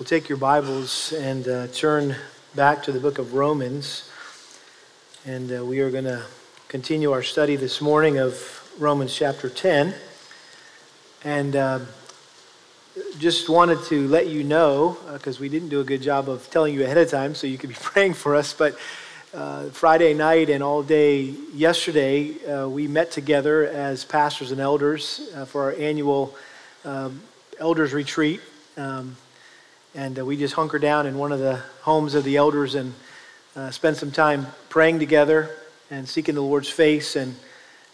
We'll take your Bibles and uh, turn back to the book of Romans. And uh, we are going to continue our study this morning of Romans chapter 10. And uh, just wanted to let you know, because uh, we didn't do a good job of telling you ahead of time so you could be praying for us, but uh, Friday night and all day yesterday, uh, we met together as pastors and elders for our annual um, elders retreat. Um, and uh, we just hunker down in one of the homes of the elders and uh, spent some time praying together and seeking the Lord's face and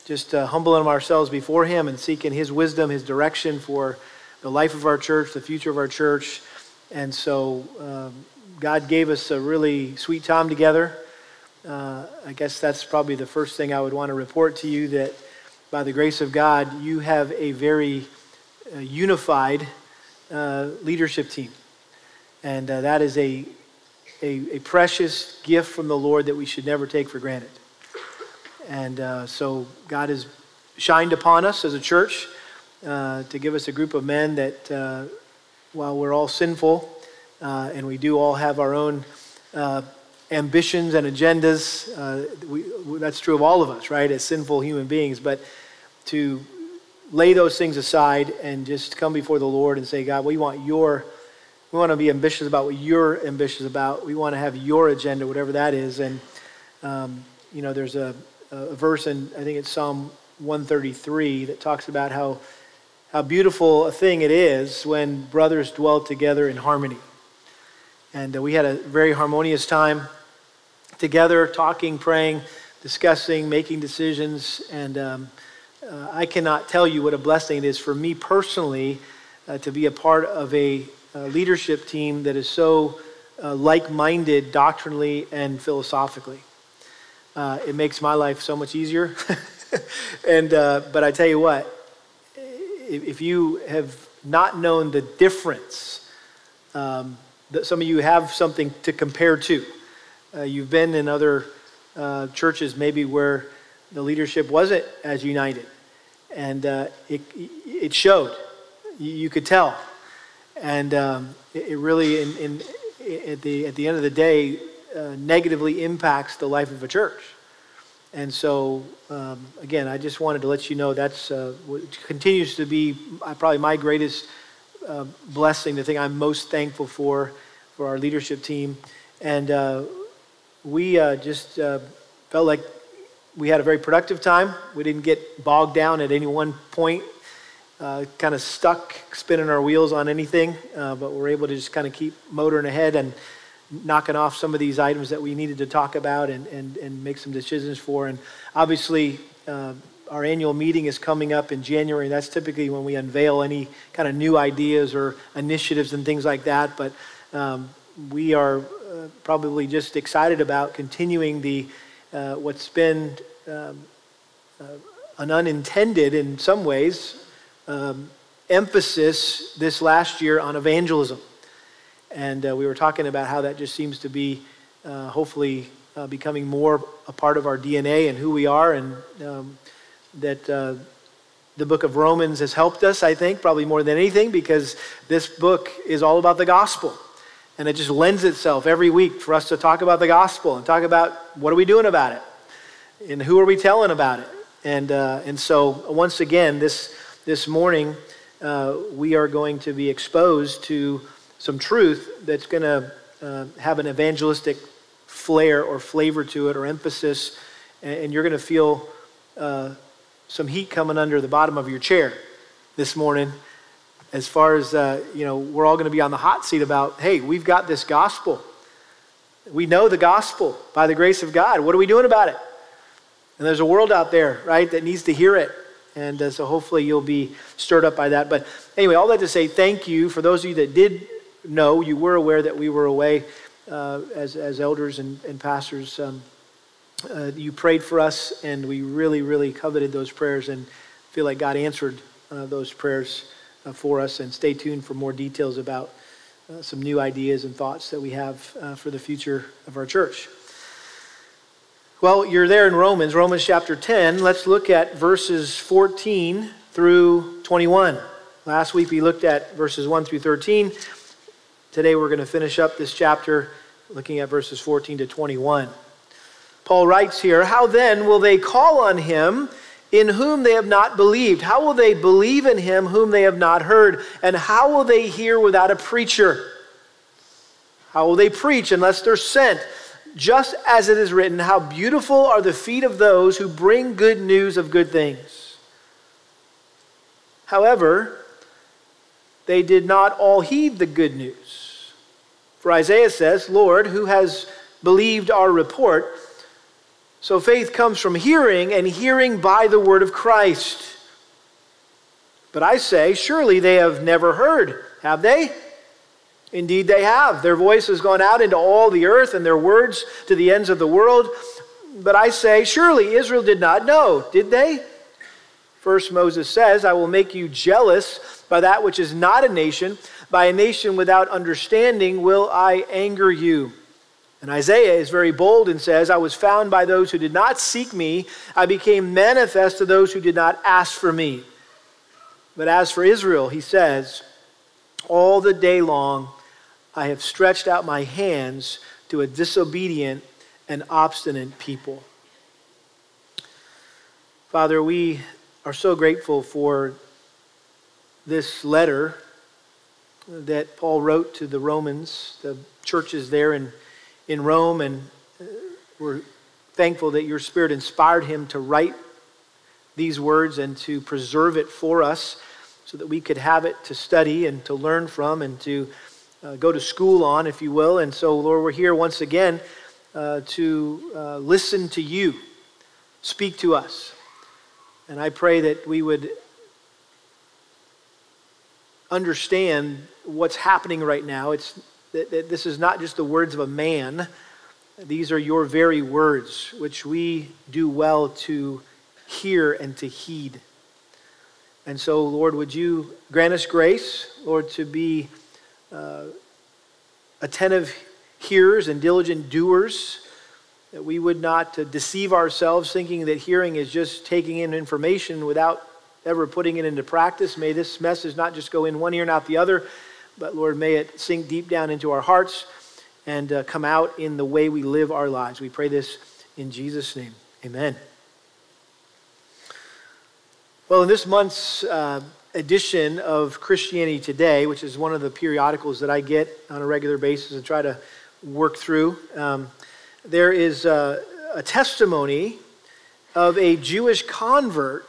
just uh, humbling ourselves before Him and seeking His wisdom, His direction for the life of our church, the future of our church. And so um, God gave us a really sweet time together. Uh, I guess that's probably the first thing I would want to report to you that by the grace of God, you have a very uh, unified uh, leadership team. And uh, that is a, a, a, precious gift from the Lord that we should never take for granted. And uh, so God has shined upon us as a church uh, to give us a group of men that, uh, while we're all sinful uh, and we do all have our own ambitions and agendas, we, that's true of all of us, right, as sinful human beings, but to lay those things aside and just come before the Lord and say, God, we want your, we want to be ambitious about what you're ambitious about. We want to have your agenda, whatever that is. And, um, you know, there's a, a verse in, I think it's Psalm 133 that talks about how, how beautiful a thing it is when brothers dwell together in harmony. And uh, we had a very harmonious time together, talking, praying, discussing, making decisions, and um, uh, I cannot tell you what a blessing it is for me personally uh, to be a part of a, a leadership team that is so uh, like minded doctrinally and philosophically. Uh, it makes my life so much easier. and, uh, but I tell you what, if, you have not known the difference, um, that some of you have something to compare to. Uh, you've been in other churches maybe where the leadership wasn't as united and uh, it, it showed. You could tell. And um, it, really, in, in, at, the, at the end of the day, uh, negatively impacts the life of a church. And so, um, again, I just wanted to let you know that's uh, continues to be uh, probably my greatest uh, blessing, the thing I'm most thankful for, for our leadership team. And uh, we just felt like we had a very productive time. We didn't get bogged down at any one point, uh, kind of stuck spinning our wheels on anything, uh, but we're able to just kind of keep motoring ahead and knocking off some of these items that we needed to talk about and, and, and make some decisions for. And obviously, uh, our annual meeting is coming up in January. That's typically when we unveil any kind of new ideas or initiatives and things like that. But um, we are uh, probably just excited about continuing the uh, what's been um, uh, an unintended, in some ways, um, emphasis this last year on evangelism. And uh, we were talking about how that just seems to be uh, hopefully uh, becoming more a part of our DNA and who we are, and um, that uh, the book of Romans has helped us, I think, probably more than anything, because this book is all about the gospel. And it just lends itself every week for us to talk about the gospel and talk about what are we doing about it and who are we telling about it. And, uh, and so, once again, this, this morning, uh, we are going to be exposed to some truth that's going to uh, have an evangelistic flair or flavor to it or emphasis. And, you're going to feel uh, some heat coming under the bottom of your chair this morning as far as, uh, you know, we're all going to be on the hot seat about, hey, we've got this gospel. We know the gospel by the grace of God. What are we doing about it? And there's a world out there, right, that needs to hear it. And uh, so hopefully you'll be stirred up by that. But anyway, all that to say, thank you for those of you that did know, you were aware that we were away uh, as, as elders and, and pastors. Um, uh, you prayed for us, and we really, really coveted those prayers and feel like God answered uh, those prayers uh, for us. And stay tuned for more details about uh, some new ideas and thoughts that we have for the future of our church. Well, you're there in Romans, Romans chapter 10. Let's look at verses 14 through 21. Last week we looked at verses 1 through 13. today we're going to finish up this chapter looking at verses 14 to 21. Paul writes here, How then will they call on him in whom they have not believed? How will they believe in him whom they have not heard? And how will they hear without a preacher? How will they preach unless they're sent? Just as it is written, How beautiful are the feet of those who bring good news of good things. However, they did not all heed the good news. For Isaiah says, Lord, who has believed our report? So faith comes from hearing, and hearing by the word of Christ. But I say, surely they have never heard, have they? Indeed, they have. Their voice has gone out into all the earth, and their words to the ends of the world. But I say, surely Israel did not know, did they? First, Moses says, I will make you jealous by that which is not a nation. By a nation without understanding will I anger you. And Isaiah is very bold and says, I was found by those who did not seek me. I became manifest to those who did not ask for me. But as for Israel, he says, All the day long I have stretched out my hands to a disobedient and obstinate people. Father, we are so grateful for this letter that Paul wrote to the Romans, the churches there in, in Rome, and uh, we're thankful that your Spirit inspired him to write these words and to preserve it for us so that we could have it to study and to learn from and to uh, go to school on, if you will. And so, Lord, we're here once again uh, to uh, listen to you, speak to us. And I pray that we would understand what's happening right now. It's that, that this is not just the words of a man. These are your very words, which we do well to hear and to heed. And so, Lord, would you grant us grace, Lord, to be uh, attentive hearers and diligent doers, that we would not uh, deceive ourselves thinking that hearing is just taking in information without ever putting it into practice. May this message not just go in one ear and out the other, but Lord, may it sink deep down into our hearts and uh, come out in the way we live our lives. We pray this in Jesus' name. Amen. Well, in this month's uh, edition of Christianity Today, which is one of the periodicals that I get on a regular basis and try to work through, um, there is uh, a testimony of a Jewish convert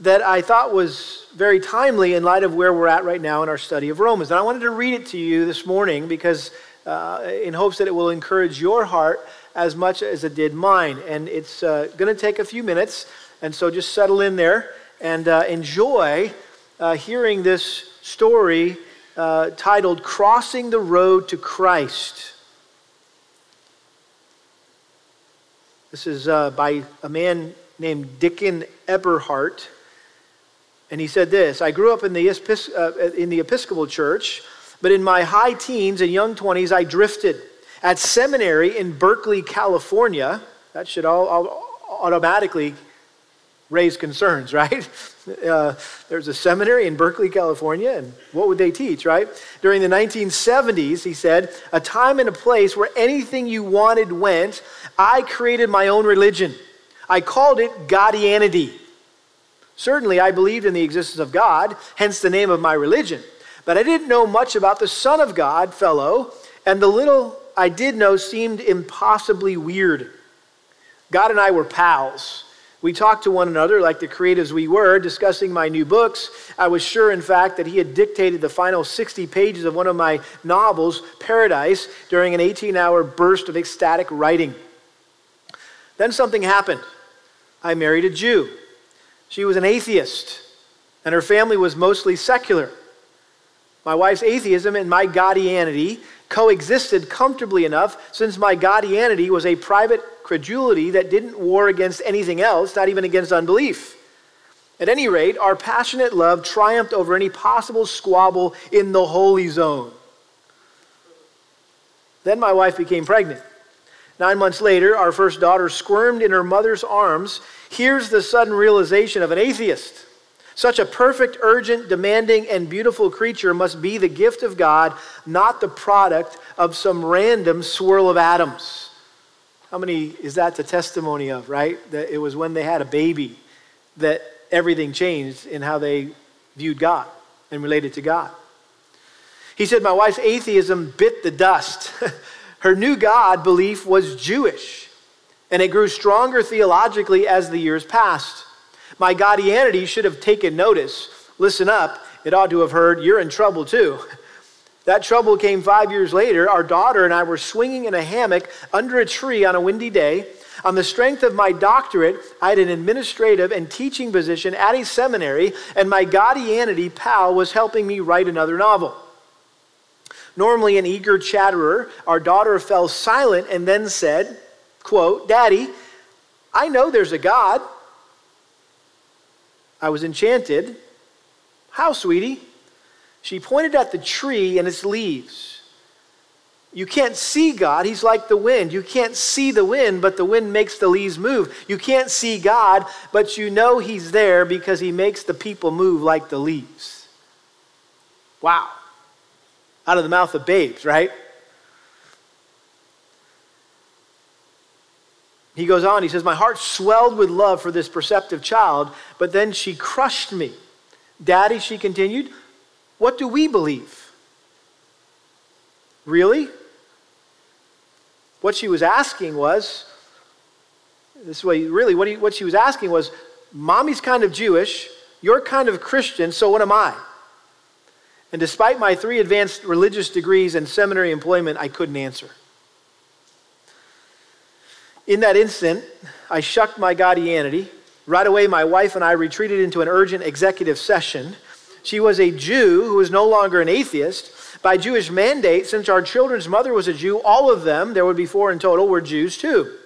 that I thought was very timely in light of where we're at right now in our study of Romans. And I wanted to read it to you this morning because, uh, in hopes that it will encourage your heart as much as it did mine. And it's uh, going to take a few minutes, and so just settle in there and uh, enjoy uh, hearing this story uh, titled Crossing the Road to Christ. This is uh, by a man named Dickon Eberhardt. And he said this I grew up in the, uh, in the Episcopal Church, but in my high teens and young 20s, I drifted. At seminary in Berkeley, California, that should all, all automatically raise concerns, right? Uh, there's a seminary in Berkeley, California, and what would they teach, right? During the 1970s, he said, a time and a place where anything you wanted went, I created my own religion. I called it Godianity. Certainly, I believed in the existence of God, hence the name of my religion. But I didn't know much about the Son of God, fellow, and the little I did know seemed impossibly weird. God and I were pals. We talked to one another like the creatives we were, discussing my new books. I was sure, in fact, that he had dictated the final 60 pages of one of my novels, Paradise, during an 18 hour burst of ecstatic writing. Then something happened. I married a Jew. She was an atheist, and her family was mostly secular. My wife's atheism and my Godianity coexisted comfortably enough since my Godianity was a private credulity that didn't war against anything else, not even against unbelief. At any rate, our passionate love triumphed over any possible squabble in the holy zone. Then my wife became pregnant. Nine months later, our first daughter squirmed in her mother's arms. Here's the sudden realization of an atheist. Such a perfect, urgent, demanding, and beautiful creature must be the gift of God, not the product of some random swirl of atoms. How many is that the testimony of, right? That it was when they had a baby that everything changed in how they viewed God and related to God. He said, My wife's atheism bit the dust. Her new God belief was Jewish, and it grew stronger theologically as the years passed. My Godianity should have taken notice. Listen up, it ought to have heard, You're in trouble too. That trouble came five years later. Our daughter and I were swinging in a hammock under a tree on a windy day. On the strength of my doctorate, I had an administrative and teaching position at a seminary, and my Godianity pal was helping me write another novel. Normally an eager chatterer, our daughter fell silent and then said, quote, Daddy, I know there's a God. I was enchanted. How, sweetie? She pointed at the tree and its leaves. You can't see God. He's like the wind. You can't see the wind, but the wind makes the leaves move. You can't see God, but you know He's there because He makes the people move like the leaves. Wow. Out of the mouth of babes, right? He goes on, he says, My heart swelled with love for this perceptive child, but then she crushed me. Daddy, she continued, what do we believe? Really? What she was asking was, this way, really, what, he, what she was asking was, Mommy's kind of Jewish, you're kind of Christian, so what am I? And despite my three advanced religious degrees and seminary employment, I couldn't answer. In that instant, I shucked my Godianity. Right away, my wife and I retreated into an urgent executive session. She was a Jew who was no longer an atheist. By Jewish mandate, since our children's mother was a Jew, all of them, there would be four in total, were Jews too.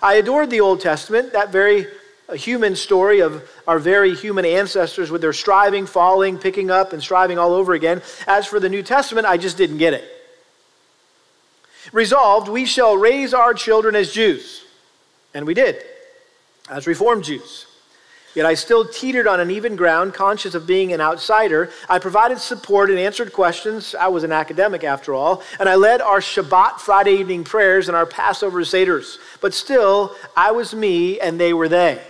I adored the Old Testament, that very uh, human story of our very human ancestors with their striving, falling, picking up, and striving all over again. As for the New Testament, I just didn't get it. Resolved, we shall raise our children as Jews. And we did, as Reformed Jews. Yet I still teetered on uneven ground, conscious of being an outsider. I provided support and answered questions. I was an academic, after all. And I led our Shabbat Friday evening prayers and our Passover Seders. But still, I was me and they were they.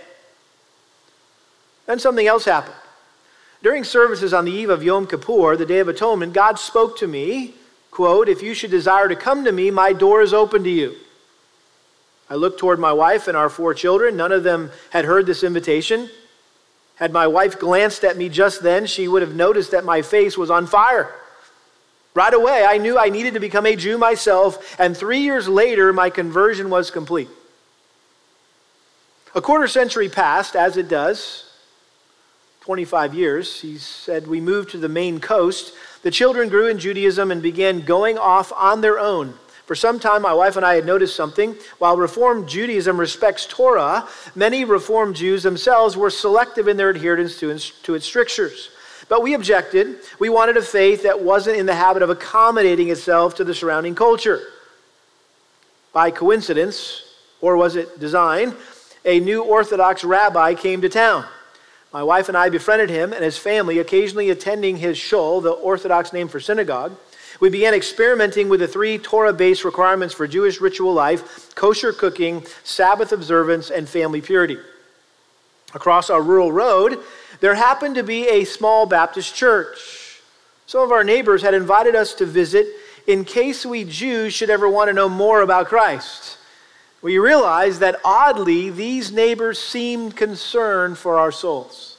Then something else happened. During services on the eve of Yom Kippur, the Day of Atonement, God spoke to me quote, If you should desire to come to me, my door is open to you. I looked toward my wife and our four children. None of them had heard this invitation. Had my wife glanced at me just then, she would have noticed that my face was on fire. Right away, I knew I needed to become a Jew myself, and three years later, my conversion was complete. A quarter century passed, as it does, 25 years. He said, We moved to the Maine coast the children grew in Judaism and began going off on their own. For some time, my wife and I had noticed something. While Reformed Judaism respects Torah, many Reformed Jews themselves were selective in their adherence to, to its strictures. But we objected. We wanted a faith that wasn't in the habit of accommodating itself to the surrounding culture. By coincidence, or was it design, a new Orthodox rabbi came to town. My wife and I befriended him and his family, occasionally attending his shul, the Orthodox name for synagogue. We began experimenting with the three Torah based requirements for Jewish ritual life kosher cooking, Sabbath observance, and family purity. Across our rural road, there happened to be a small Baptist church. Some of our neighbors had invited us to visit in case we Jews should ever want to know more about Christ we realized that oddly, these neighbors seemed concerned for our souls.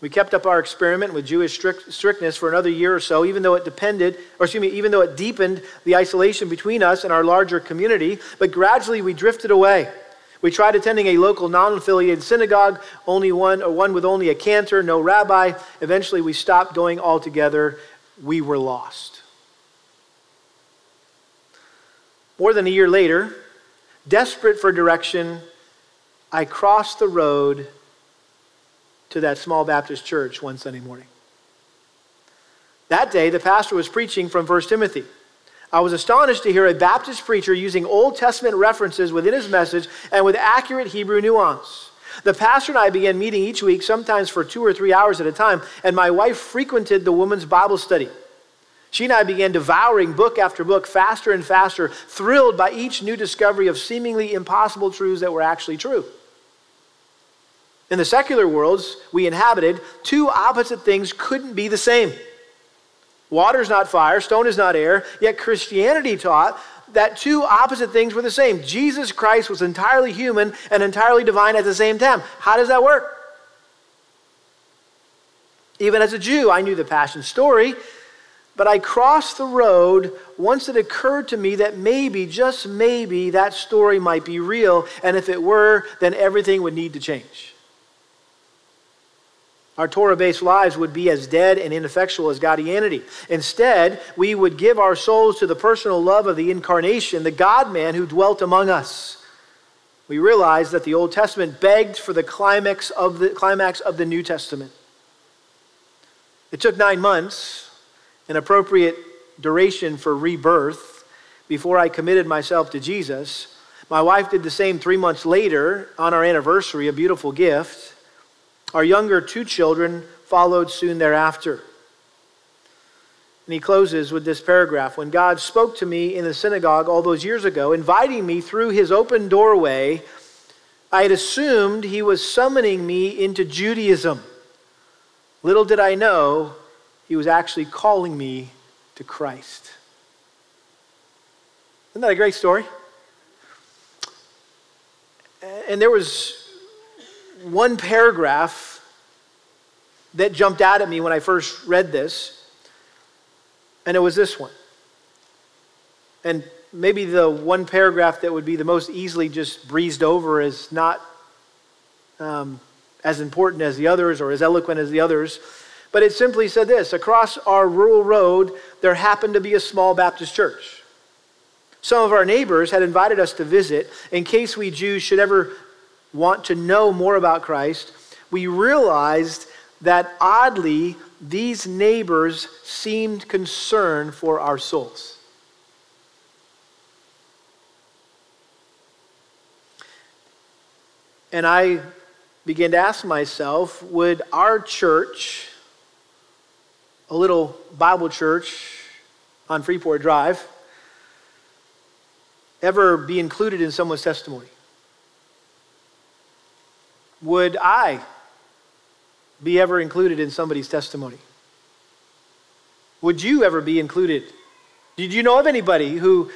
We kept up our experiment with Jewish strict, strictness for another year or so, even though it depended, or excuse me, even though it deepened the isolation between us and our larger community. But gradually, we drifted away. We tried attending a local non-affiliated synagogue, only one or one with only a cantor, no rabbi. Eventually, we stopped going altogether. We were lost. More than a year later, desperate for direction, I crossed the road to that small Baptist church one Sunday morning. That day, the pastor was preaching from 1 Timothy. I was astonished to hear a Baptist preacher using Old Testament references within his message and with accurate Hebrew nuance. The pastor and I began meeting each week, sometimes for two or three hours at a time, and my wife frequented the women's Bible study. She and I began devouring book after book faster and faster, thrilled by each new discovery of seemingly impossible truths that were actually true. In the secular worlds we inhabited, two opposite things couldn't be the same. Water is not fire, stone is not air, yet Christianity taught that two opposite things were the same. Jesus Christ was entirely human and entirely divine at the same time. How does that work? Even as a Jew, I knew the Passion story, but I crossed the road once it occurred to me that maybe, just maybe, that story might be real, and if it were, then everything would need to change. Our Torah based lives would be as dead and ineffectual as Godianity. Instead, we would give our souls to the personal love of the incarnation, the God man who dwelt among us. We realize that the Old Testament begged for the climax of the, climax of the New Testament. It took nine months, an appropriate duration for rebirth, before I committed myself to Jesus. My wife did the same three months later on our anniversary, a beautiful gift. Our younger two children followed soon thereafter. And he closes with this paragraph When God spoke to me in the synagogue all those years ago, inviting me through his open doorway, I had assumed he was summoning me into Judaism. Little did I know he was actually calling me to Christ. Isn't that a great story? And there was one paragraph that jumped out at me when I first read this, and it was this one. And maybe the one paragraph that would be the most easily just breezed over is not um, as important as the others or as eloquent as the others. But it simply said this Across our rural road, there happened to be a small Baptist church. Some of our neighbors had invited us to visit in case we Jews should ever want to know more about Christ, we realized that oddly, these neighbors seemed concerned for our souls. And I began to ask myself would our church, a little Bible church on Freeport Drive, ever be included in someone's testimony? would I be ever included in somebody's testimony? Would you ever be included? Did you know of anybody who,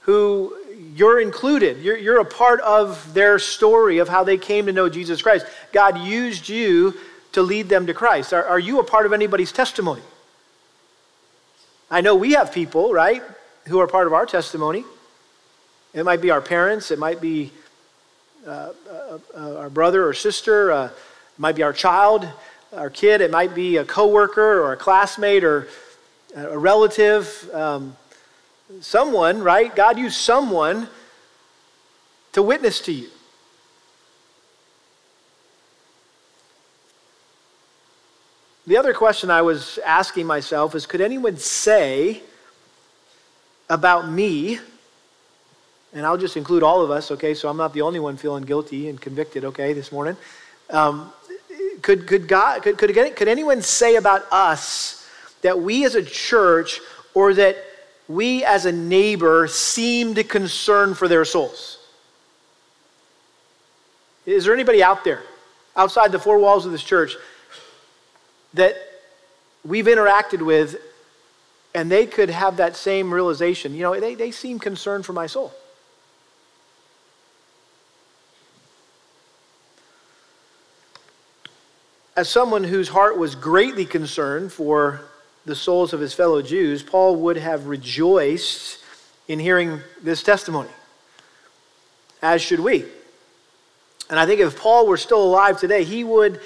who you're included? You're, you're a part of their story of how they came to know Jesus Christ. God used you to lead them to Christ. Are, are you a part of anybody's testimony? I know we have people, right, who are part of our testimony. It might be our parents, it might be uh, uh, uh, our brother or sister, uh, it might be our child, our kid, it might be a coworker or a classmate or a relative, um, someone, right? God used someone to witness to you. The other question I was asking myself is could anyone say about me and I'll just include all of us, okay, so I'm not the only one feeling guilty and convicted, okay, this morning. Um, could, could, God, could, could, could anyone say about us that we as a church or that we as a neighbor seemed concerned for their souls? Is there anybody out there, outside the four walls of this church, that we've interacted with and they could have that same realization? You know, they, they seem concerned for my soul. As someone whose heart was greatly concerned for the souls of his fellow Jews, Paul would have rejoiced in hearing this testimony, as should we. And I think if Paul were still alive today, he would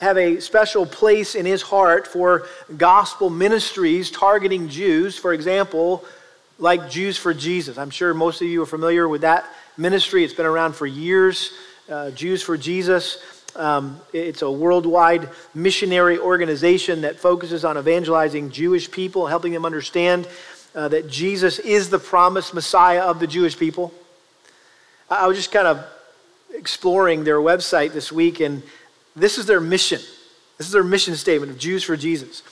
have a special place in his heart for gospel ministries targeting Jews, for example, like Jews for Jesus. I'm sure most of you are familiar with that ministry. It's been around for years. Uh, Jews for Jesus. Um, it's a worldwide missionary organization that focuses on evangelizing Jewish people, helping them understand uh, that Jesus is the promised Messiah of the Jewish people. I was just kind of exploring their website this week, and this is their mission. This is their mission statement of Jews for Jesus.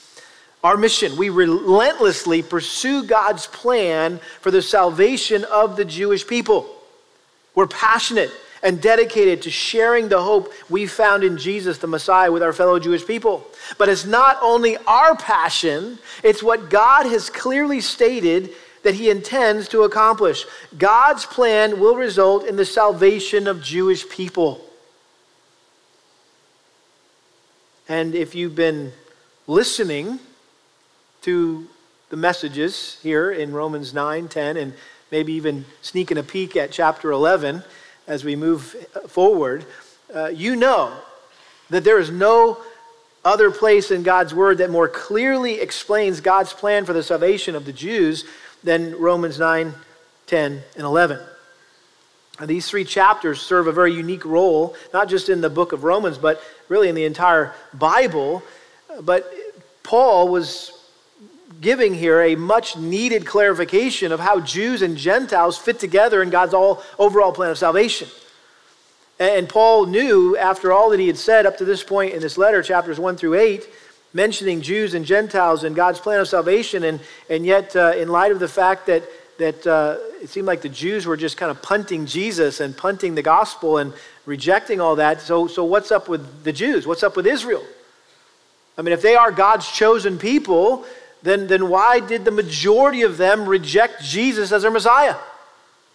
Our mission, we relentlessly pursue God's plan for the salvation of the Jewish people. We're passionate and dedicated to sharing the hope we found in Jesus, the Messiah, with our fellow Jewish people. But it's not only our passion, it's what God has clearly stated that He intends to accomplish. God's plan will result in the salvation of Jewish people. And if you've been listening to the messages here in Romans 9, 10, and maybe even sneaking a peek at chapter 11 as we move forward, uh, you know that there is no other place in God's word that more clearly explains God's plan for the salvation of the Jews than Romans 9, 10, and 11. These three chapters serve a very unique role, not just in the book of Romans, but really in the entire Bible. But Paul was giving here a much needed clarification of how Jews and Gentiles fit together in God's all, overall plan of salvation. And Paul knew, after all that he had said up to this point in this letter, chapters 1 through 8, mentioning Jews and Gentiles and God's plan of salvation, and, and yet, uh, in light of the fact that that uh, it seemed like the Jews were just kind of punting Jesus and punting the gospel and rejecting all that. So, so what's up with the Jews? What's up with Israel? I mean, if they are God's chosen people, then, then why did the majority of them reject Jesus as their Messiah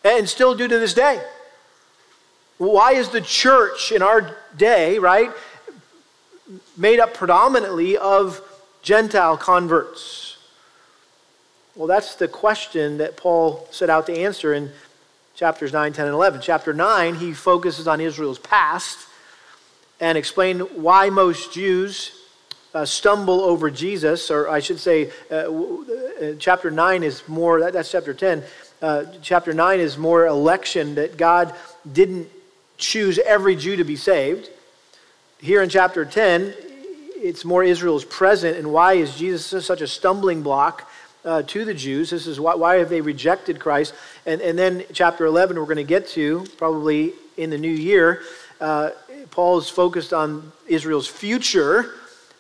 and still do to this day? Why is the church in our day, right, made up predominantly of Gentile converts? Well, that's the question that Paul set out to answer in chapters 9, 10, and 11. Chapter 9, he focuses on Israel's past and explained why most Jews uh, stumble over Jesus, or I should say, uh, uh chapter 9 is more, that, that's chapter 10. Uh, chapter 9 is more election, that God didn't choose every Jew to be saved. Here in chapter 10, it's more Israel's present, and why is Jesus such a stumbling block uh, to the Jews. This is why, why have they rejected Christ? And, and then chapter 11, we're going to get to probably in the new year. Uh, Paul is focused on Israel's future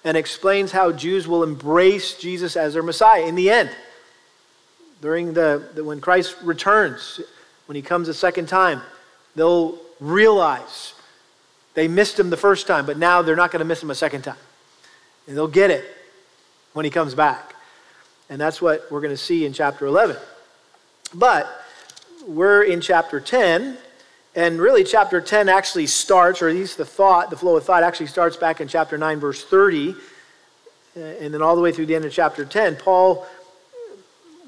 and explains how Jews will embrace Jesus as their Messiah in the end. During the, the when Christ returns, when he comes a second time, they'll realize they missed him the first time, but now they're not going to miss him a second time. And they'll get it when he comes back. And that's what we're going to see in chapter 11. But we're in chapter 10, and really chapter 10 actually starts, or at least the thought, the flow of thought actually starts back in chapter 9, verse 30, uh, and then all the way through the end of chapter 10. Paul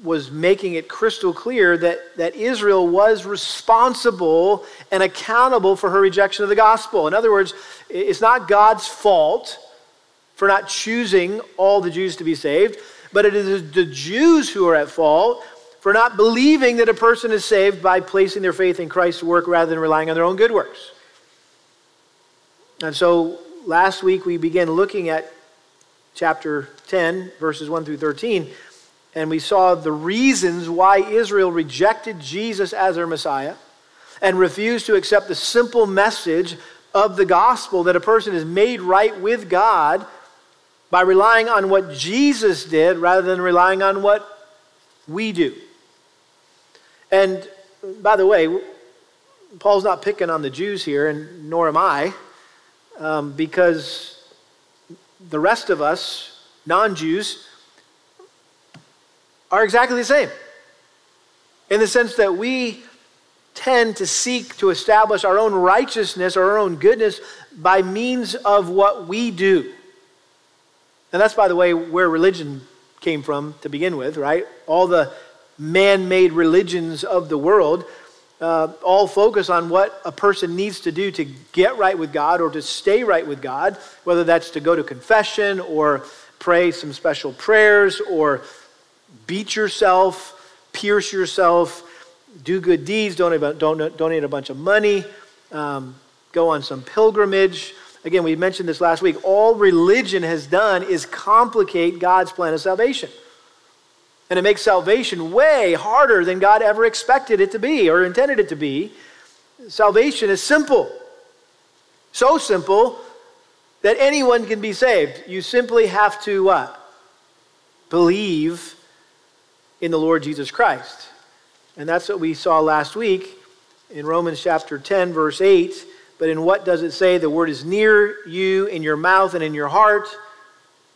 was making it crystal clear that, that Israel was responsible and accountable for her rejection of the gospel. In other words, it's not God's fault for not choosing all the Jews to be saved but it is the Jews who are at fault for not believing that a person is saved by placing their faith in Christ's work rather than relying on their own good works. And so last week we began looking at chapter 10, verses 1 through 13, and we saw the reasons why Israel rejected Jesus as their Messiah and refused to accept the simple message of the gospel that a person is made right with God by relying on what Jesus did rather than relying on what we do. And by the way, Paul's not picking on the Jews here, and nor am I, um, because the rest of us, non Jews, are exactly the same. In the sense that we tend to seek to establish our own righteousness or our own goodness by means of what we do. And that's, by the way, where religion came from to begin with, right? All the man made religions of the world uh, all focus on what a person needs to do to get right with God or to stay right with God, whether that's to go to confession or pray some special prayers or beat yourself, pierce yourself, do good deeds, donate, donate a bunch of money, um, go on some pilgrimage. Again, we mentioned this last week. All religion has done is complicate God's plan of salvation. And it makes salvation way harder than God ever expected it to be or intended it to be. Salvation is simple. So simple that anyone can be saved. You simply have to what? Believe in the Lord Jesus Christ. And that's what we saw last week in Romans chapter 10, verse 8. But in what does it say? The word is near you, in your mouth and in your heart.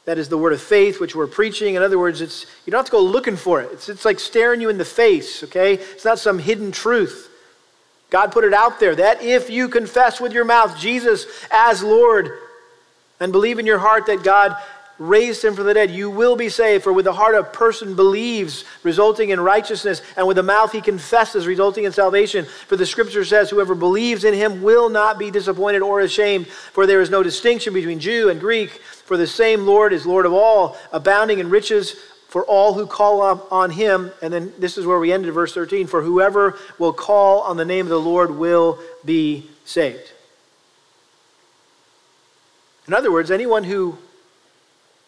That is the word of faith, which we're preaching. In other words, it's, you don't have to go looking for it. It's, it's like staring you in the face, okay? It's not some hidden truth. God put it out there that if you confess with your mouth Jesus as Lord and believe in your heart that God raised him from the dead, you will be saved. For with the heart a person believes, resulting in righteousness, and with the mouth he confesses, resulting in salvation. For the scripture says, Whoever believes in him will not be disappointed or ashamed, for there is no distinction between Jew and Greek, for the same Lord is Lord of all, abounding in riches for all who call on him. And then this is where we ended verse 13 for whoever will call on the name of the Lord will be saved. In other words, anyone who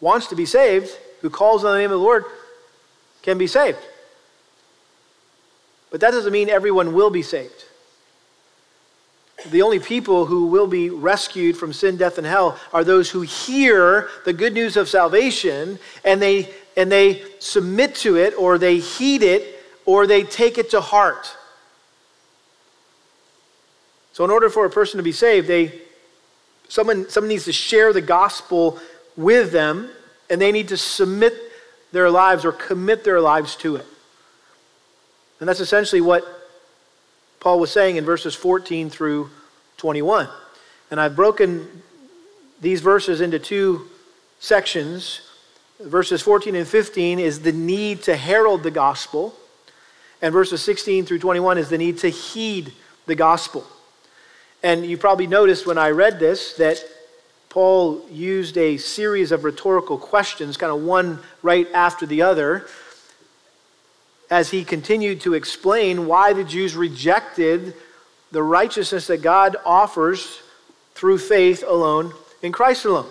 wants to be saved, who calls on the name of the Lord, can be saved. But that doesn't mean everyone will be saved. The only people who will be rescued from sin, death, and hell are those who hear the good news of salvation and they, and they submit to it or they heed it or they take it to heart. So, in order for a person to be saved, they, someone, someone needs to share the gospel with them, and they need to submit their lives or commit their lives to it. And that's essentially what Paul was saying in verses 14 through 21. And I've broken these verses into two sections. Verses 14 and 15 is the need to herald the gospel, and verses 16 through 21 is the need to heed the gospel. And you probably noticed when I read this that Paul used a series of rhetorical questions, kind of one right after the other, as he continued to explain why the Jews rejected the righteousness that God offers through faith alone in Christ alone.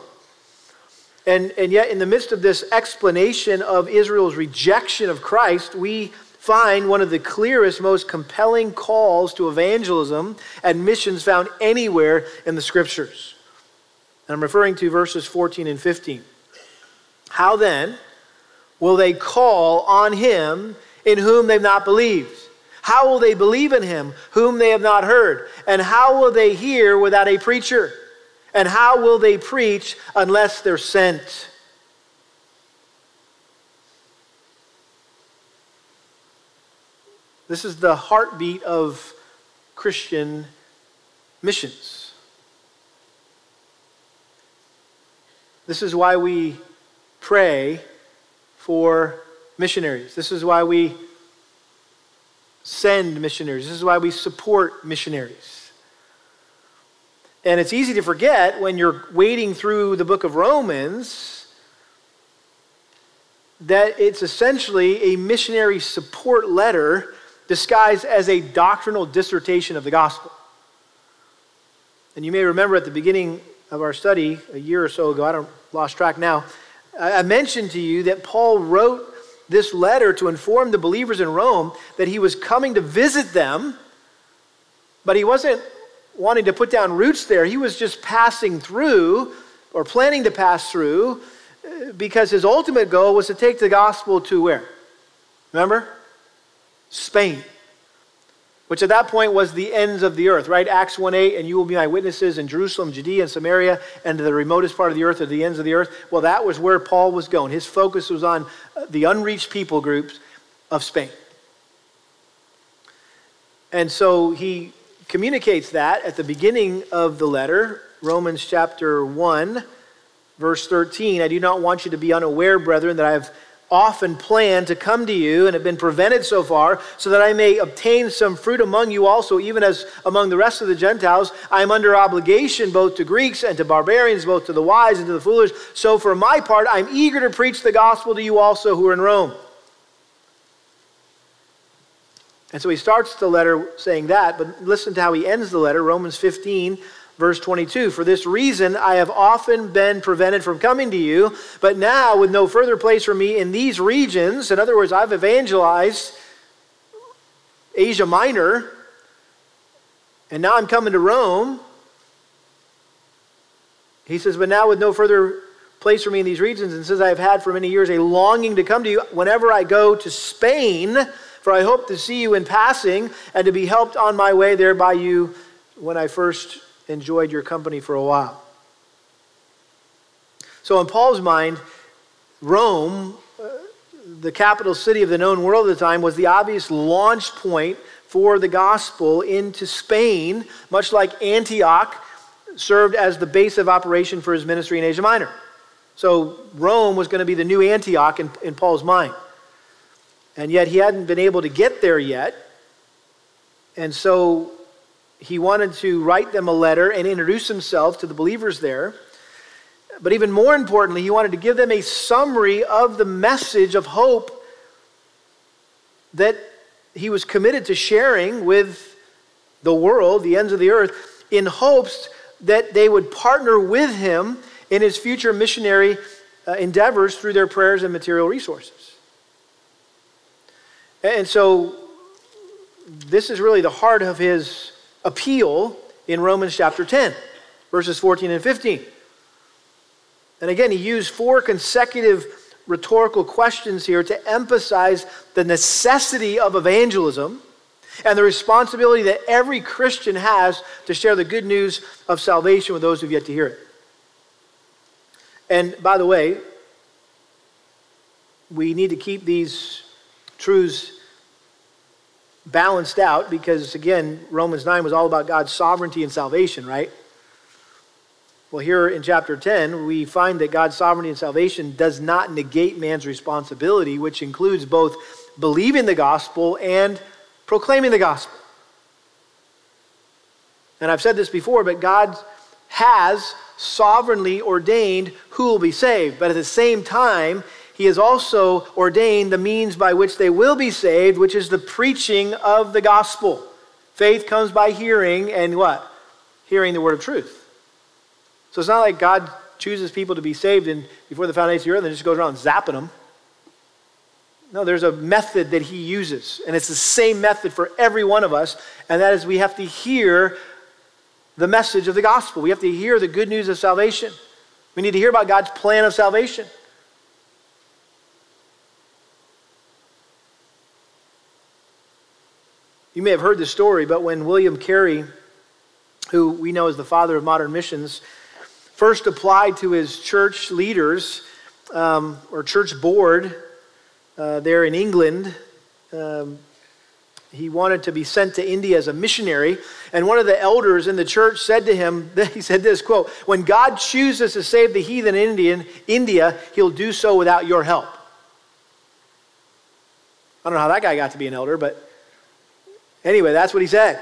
And, and yet, in the midst of this explanation of Israel's rejection of Christ, we find one of the clearest, most compelling calls to evangelism and missions found anywhere in the scriptures. And I'm referring to verses 14 and 15. How then will they call on him in whom they've not believed? How will they believe in him whom they have not heard? And how will they hear without a preacher? And how will they preach unless they're sent? This is the heartbeat of Christian missions. This is why we pray for missionaries. This is why we send missionaries. This is why we support missionaries. And it's easy to forget when you're wading through the book of Romans that it's essentially a missionary support letter disguised as a doctrinal dissertation of the gospel. And you may remember at the beginning of our study a year or so ago, I don't lost track now. I mentioned to you that Paul wrote this letter to inform the believers in Rome that he was coming to visit them, but he wasn't wanting to put down roots there. He was just passing through or planning to pass through uh, because his ultimate goal was to take the gospel to where? Remember? Spain which at that point was the ends of the earth, right? Acts 1 8, and you will be my witnesses in Jerusalem, Judea, and Samaria, and to the remotest part of the earth, or the ends of the earth. Well, that was where Paul was going. His focus was on uh, the unreached people groups of Spain. And so he communicates that at the beginning of the letter, Romans chapter 1, verse 13. I do not want you to be unaware, brethren, that I have often planned to come to you and have been prevented so far, so that I may obtain some fruit among you also, even as among the rest of the Gentiles. I am under obligation both to Greeks and to barbarians, both to the wise and to the foolish. So for my part, I'm eager to preach the gospel to you also who are in Rome. And so he starts the letter saying that, but listen to how he ends the letter, Romans 15, Verse 22 For this reason I have often been prevented from coming to you, but now, with no further place for me in these regions, in other words, I've evangelized Asia Minor, and now I'm coming to Rome. He says, But now with no further place for me in these regions, and since I have had for many years a longing to come to you whenever I go to Spain, for I hope to see you in passing and to be helped on my way there by you when I first enjoyed your company for a while. So, in Paul's mind, Rome, uh, the capital city of the known world at the time, was the obvious launch point for the gospel into Spain, much like Antioch served as the base of operation for his ministry in Asia Minor. So Rome was going to be the new Antioch in, in Paul's mind. And yet he hadn't been able to get there yet. And so he wanted to write them a letter and introduce himself to the believers there. But even more importantly, he wanted to give them a summary of the message of hope that he was committed to sharing with the world, the ends of the earth, in hopes that they would partner with him in his future missionary uh, endeavors through their prayers and material resources. And so, this is really the heart of his appeal in Romans chapter 10, verses 14 and 15. And again, he used four consecutive rhetorical questions here to emphasize the necessity of evangelism and the responsibility that every Christian has to share the good news of salvation with those who've yet to hear it. And by the way, we need to keep these truths balanced out because, again, Romans 9 was all about God's sovereignty and salvation, right? Well, here in chapter 10, we find that God's sovereignty and salvation does not negate man's responsibility, which includes both believing the gospel and proclaiming the gospel. And I've said this before, but God has sovereignly ordained who will be saved. But at the same time, he has also ordained the means by which they will be saved, which is the preaching of the gospel. Faith comes by hearing, and what? Hearing the word of truth. So it's not like God chooses people to be saved and before the foundation of the earth and just goes around zapping them. No, there's a method that he uses, and it's the same method for every one of us, and that is we have to hear the message of the gospel. We have to hear the good news of salvation. We need to hear about God's plan of salvation. You may have heard the story, but when William Carey, who we know as the father of modern missions, first applied to his church leaders um, or church board uh, there in England, um, he wanted to be sent to India as a missionary. And one of the elders in the church said to him, he said this quote, When God chooses to save the heathen Indian, India, he'll do so without your help. I don't know how that guy got to be an elder, but anyway, that's what he said,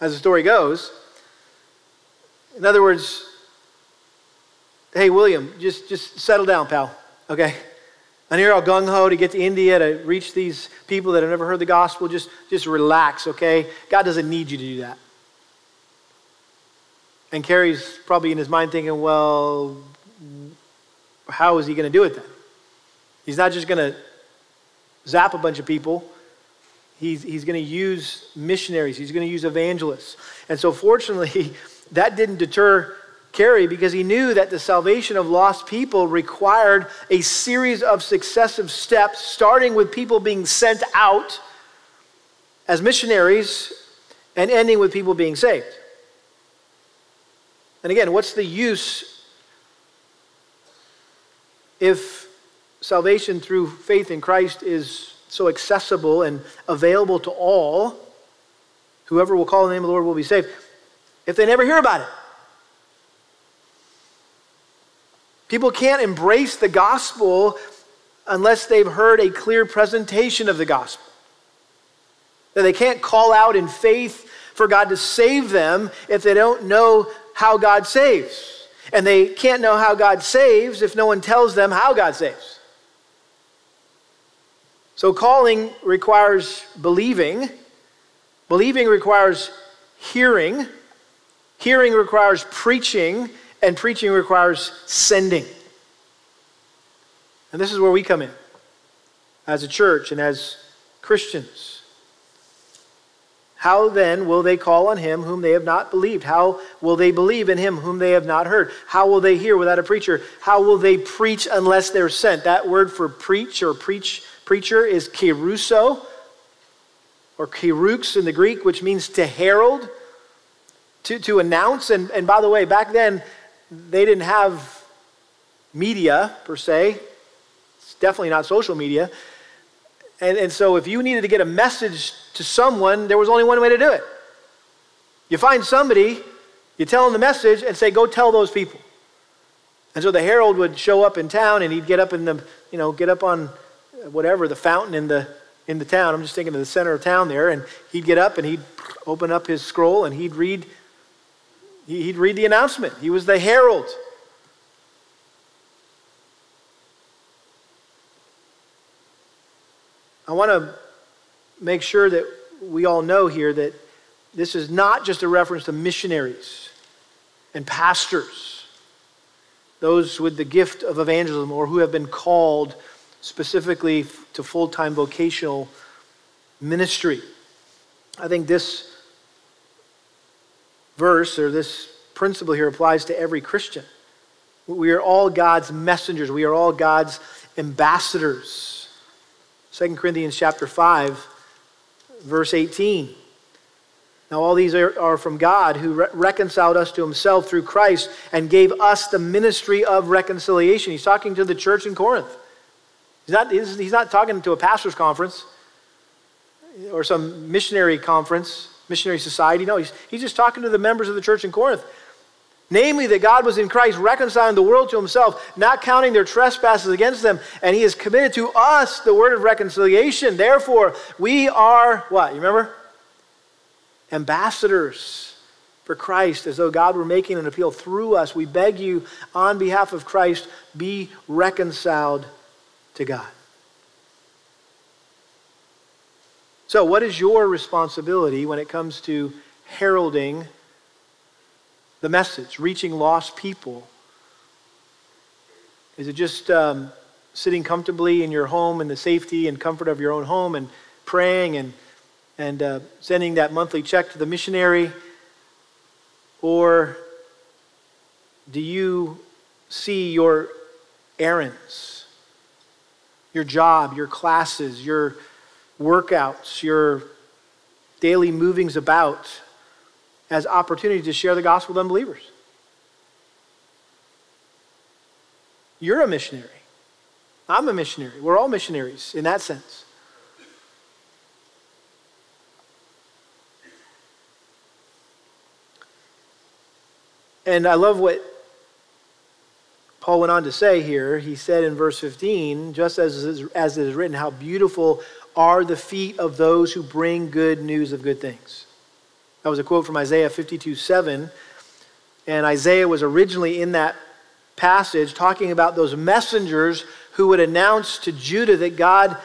as the story goes. In other words, hey, William, just, just settle down, pal, okay? And you're all gung ho to get to India to reach these people that have never heard the gospel. Just, just relax, okay? God doesn't need you to do that. And Carey's probably in his mind thinking, well, how is he going to do it then? He's not just going to zap a bunch of people. He's, he's going to use missionaries. He's going to use evangelists. And so, fortunately, that didn't deter Carey because he knew that the salvation of lost people required a series of successive steps, starting with people being sent out as missionaries and ending with people being saved. And again, what's the use if salvation through faith in Christ is so accessible and available to all? Whoever will call the name of the Lord will be saved. If they never hear about it. People can't embrace the gospel unless they've heard a clear presentation of the gospel. That they can't call out in faith for God to save them if they don't know how God saves. And they can't know how God saves if no one tells them how God saves. So calling requires believing, believing requires hearing, hearing requires preaching, and preaching requires sending. And this is where we come in as a church and as Christians. How then will they call on him whom they have not believed? How will they believe in him whom they have not heard? How will they hear without a preacher? How will they preach unless they're sent? That word for preach or preach preacher is keruso or kerux in the Greek, which means to herald, to, to announce. And, and by the way, back then, they didn't have media per se. It's definitely not social media. And, and so if you needed to get a message to someone, there was only one way to do it. You find somebody, you tell them the message, and say, go tell those people. And so the herald would show up in town and he'd get up in the, you know, get up on whatever, the fountain in the in the town. I'm just thinking of the center of town there, and he'd get up and he'd open up his scroll and he'd read he'd read the announcement. He was the herald. I want to make sure that we all know here that this is not just a reference to missionaries and pastors, those with the gift of evangelism or who have been called specifically to full time vocational ministry. I think this verse or this principle here applies to every Christian. We are all God's messengers, we are all God's ambassadors. 2 Corinthians chapter 5, verse 18. Now, all these are, from God who re- reconciled us to himself through Christ and gave us the ministry of reconciliation. He's talking to the church in Corinth. He's not, he's not talking to a pastor's conference or some missionary conference, missionary society. No, he's, he's just talking to the members of the church in Corinth. Namely, that God was in Christ reconciling the world to himself, not counting their trespasses against them, and he has committed to us the word of reconciliation. Therefore, we are what? You remember? Ambassadors for Christ, as though God were making an appeal through us. We beg you, on behalf of Christ, be reconciled to God. So, what is your responsibility when it comes to heralding the message, reaching lost people? Is it just um, sitting comfortably in your home in the safety and comfort of your own home and praying and, and uh, sending that monthly check to the missionary? Or do you see your errands, your job, your classes, your workouts, your daily movings about as opportunities to share the gospel with unbelievers. You're a missionary. I'm a missionary. We're all missionaries in that sense. And I love what Paul went on to say here. He said in verse 15, just as, as it is written, how beautiful are the feet of those who bring good news of good things. That was a quote from Isaiah 52 7. And Isaiah was originally in that passage talking about those messengers who would announce to Judah that God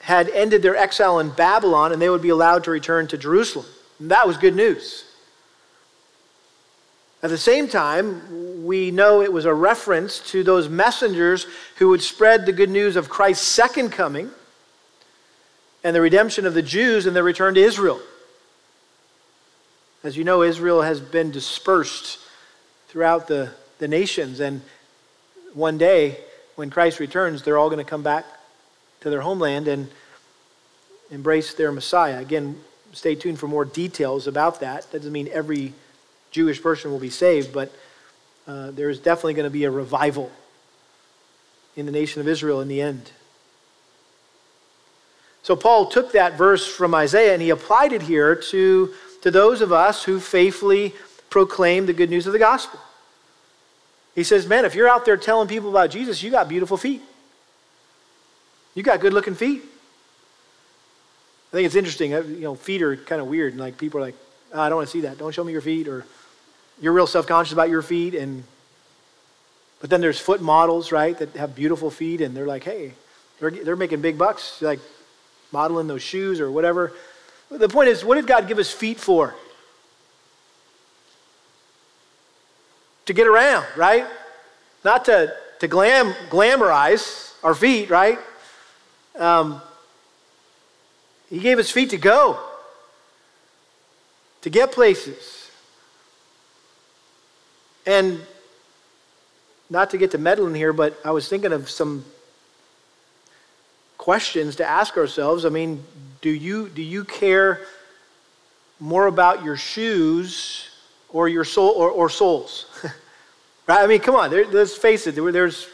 had ended their exile in Babylon and they would be allowed to return to Jerusalem. And that was good news. At the same time, we know it was a reference to those messengers who would spread the good news of Christ's second coming and the redemption of the Jews and their return to Israel. As you know, Israel has been dispersed throughout the, the nations, and one day, when Christ returns, they're all going to come back to their homeland and embrace their Messiah. Again, stay tuned for more details about that. That doesn't mean every Jewish person will be saved, but uh, there's definitely going to be a revival in the nation of Israel in the end. So Paul took that verse from Isaiah and he applied it here to to those of us who faithfully proclaim the good news of the gospel. He says, Man, if you're out there telling people about Jesus, you got beautiful feet. You got good looking feet. I think it's interesting. Uh, you know, feet are kind of weird. And like people are like, oh, I don't want to see that. Don't show me your feet. Or you're real self conscious about your feet. And but then there's foot models, right, that have beautiful feet, and they're like, hey, they're, they're making big bucks, like modeling those shoes or whatever. The point is, what did God give us feet for? To get around, right? Not to, to glam, glamorize our feet, right? Um, he gave us feet to go. to get places. And not to get to meddling here, but I was thinking of some questions to ask ourselves. I mean, do you, do you care more about your shoes or your soul or, or souls? right? I mean, come on, there, let's face it, there, there's,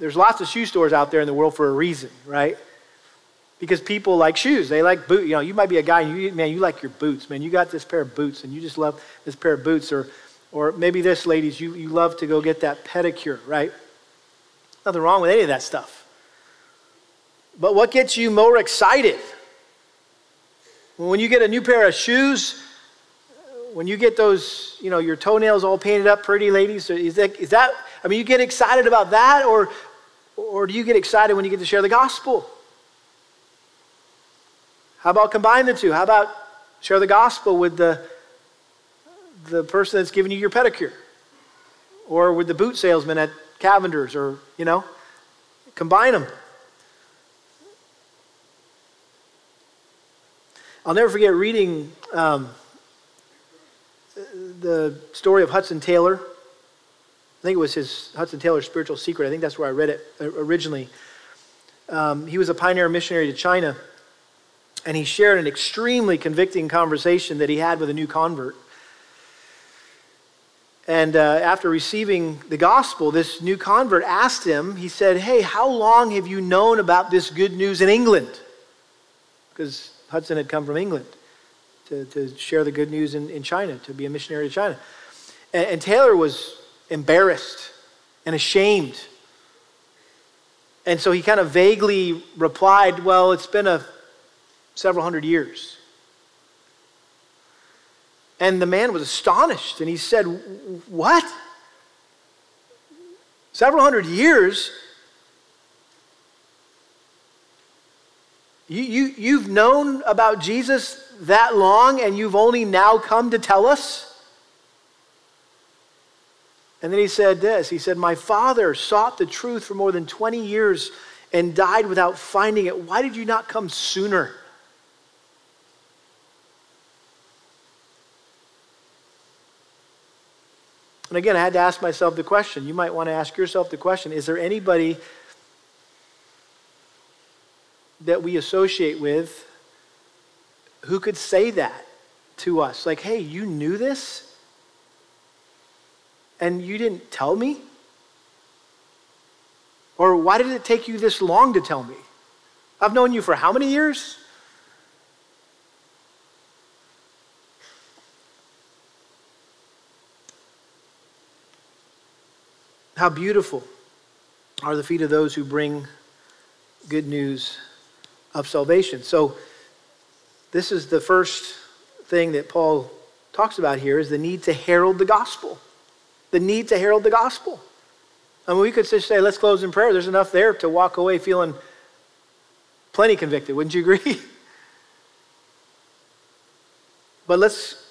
there's lots of shoe stores out there in the world for a reason, right? Because people like shoes. They like boots. You know, you might be a guy, and you, man, you like your boots, man. You got this pair of boots, and you just love this pair of boots. Or, or maybe this, ladies, you, you love to go get that pedicure, right? Nothing wrong with any of that stuff. But what gets you more excited? When you get a new pair of shoes, when you get those, you know, your toenails all painted up pretty, ladies, is that, is that I mean, you get excited about that, or, or do you get excited when you get to share the gospel? How about combine the two? How about share the gospel with the, the person that's giving you your pedicure? Or with the boot salesman at Cavender's, or, you know, combine them. I'll never forget reading um, the story of Hudson Taylor. I think it was his Hudson Taylor's Spiritual Secret. I think that's where I read it originally. Um, he was a pioneer missionary to China, and he shared an extremely convicting conversation that he had with a new convert. And uh, after receiving the gospel, this new convert asked him, he said, Hey, how long have you known about this good news in England? Because Hudson had come from England to, to share the good news in, in China, to be a missionary to China. And, and Taylor was embarrassed and ashamed. And so he kind of vaguely replied, Well, it's been a several hundred years. And the man was astonished and he said, What? Several hundred years? You, you, you've known about Jesus that long and you've only now come to tell us? And then he said this He said, My father sought the truth for more than 20 years and died without finding it. Why did you not come sooner? And again, I had to ask myself the question. You might want to ask yourself the question Is there anybody that we associate with who could say that to us. Like, hey, you knew this? And you didn't tell me? Or why did it take you this long to tell me? I've known you for how many years? How beautiful are the feet of those who bring good news of salvation. So, this is the first thing that Paul talks about here is the need to herald the gospel. The need to herald the gospel. I mean, we could just say, let's close in prayer. There's enough there to walk away feeling plenty convicted. Wouldn't you agree? but let's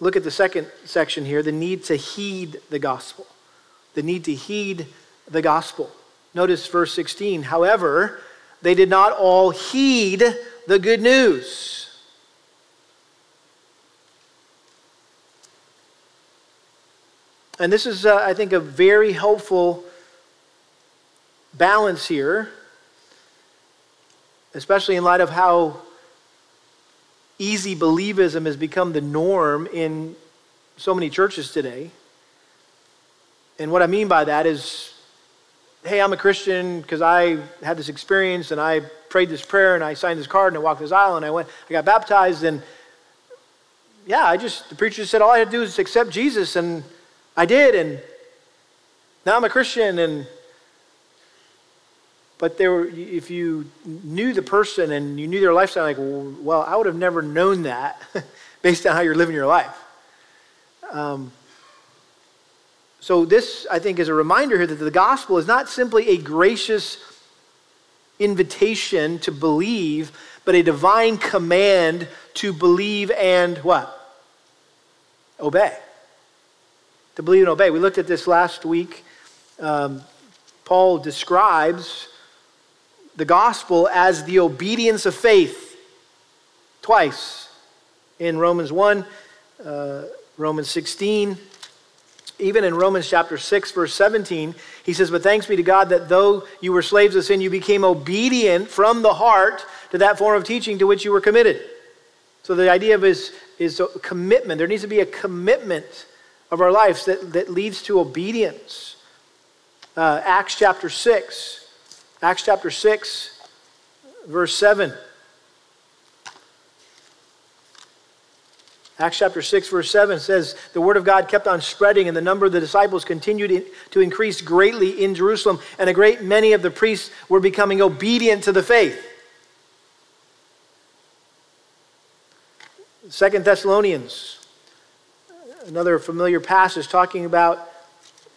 look at the second section here the need to heed the gospel. The need to heed the gospel. Notice verse 16. However, they did not all heed the good news. And this is, uh, I think, a very helpful balance here, especially in light of how easy believism has become the norm in so many churches today. And what I mean by that is hey, I'm a Christian because I had this experience and I prayed this prayer and I signed this card and I walked this aisle and I went, I got baptized and yeah, I just, the preacher said all I had to do is accept Jesus and I did and now I'm a Christian and, but there were, if you knew the person and you knew their lifestyle, like, well, I would have never known that based on how you're living your life. Um, so, this, I think, is a reminder here that the gospel is not simply a gracious invitation to believe, but a divine command to believe and what? Obey. To believe and obey. We looked at this last week. Um, Paul describes the gospel as the obedience of faith twice in Romans 1, uh, Romans 16, even in Romans chapter 6, verse 17, he says, But thanks be to God that though you were slaves of sin, you became obedient from the heart to that form of teaching to which you were committed. So the idea of is, is commitment. There needs to be a commitment of our lives that, that leads to obedience. Uh, Acts chapter 6. Acts chapter 6, verse 7. Acts chapter 6, verse 7 says, The word of God kept on spreading, and the number of the disciples continued to increase greatly in Jerusalem, and a great many of the priests were becoming obedient to the faith. Second Thessalonians, another familiar passage talking about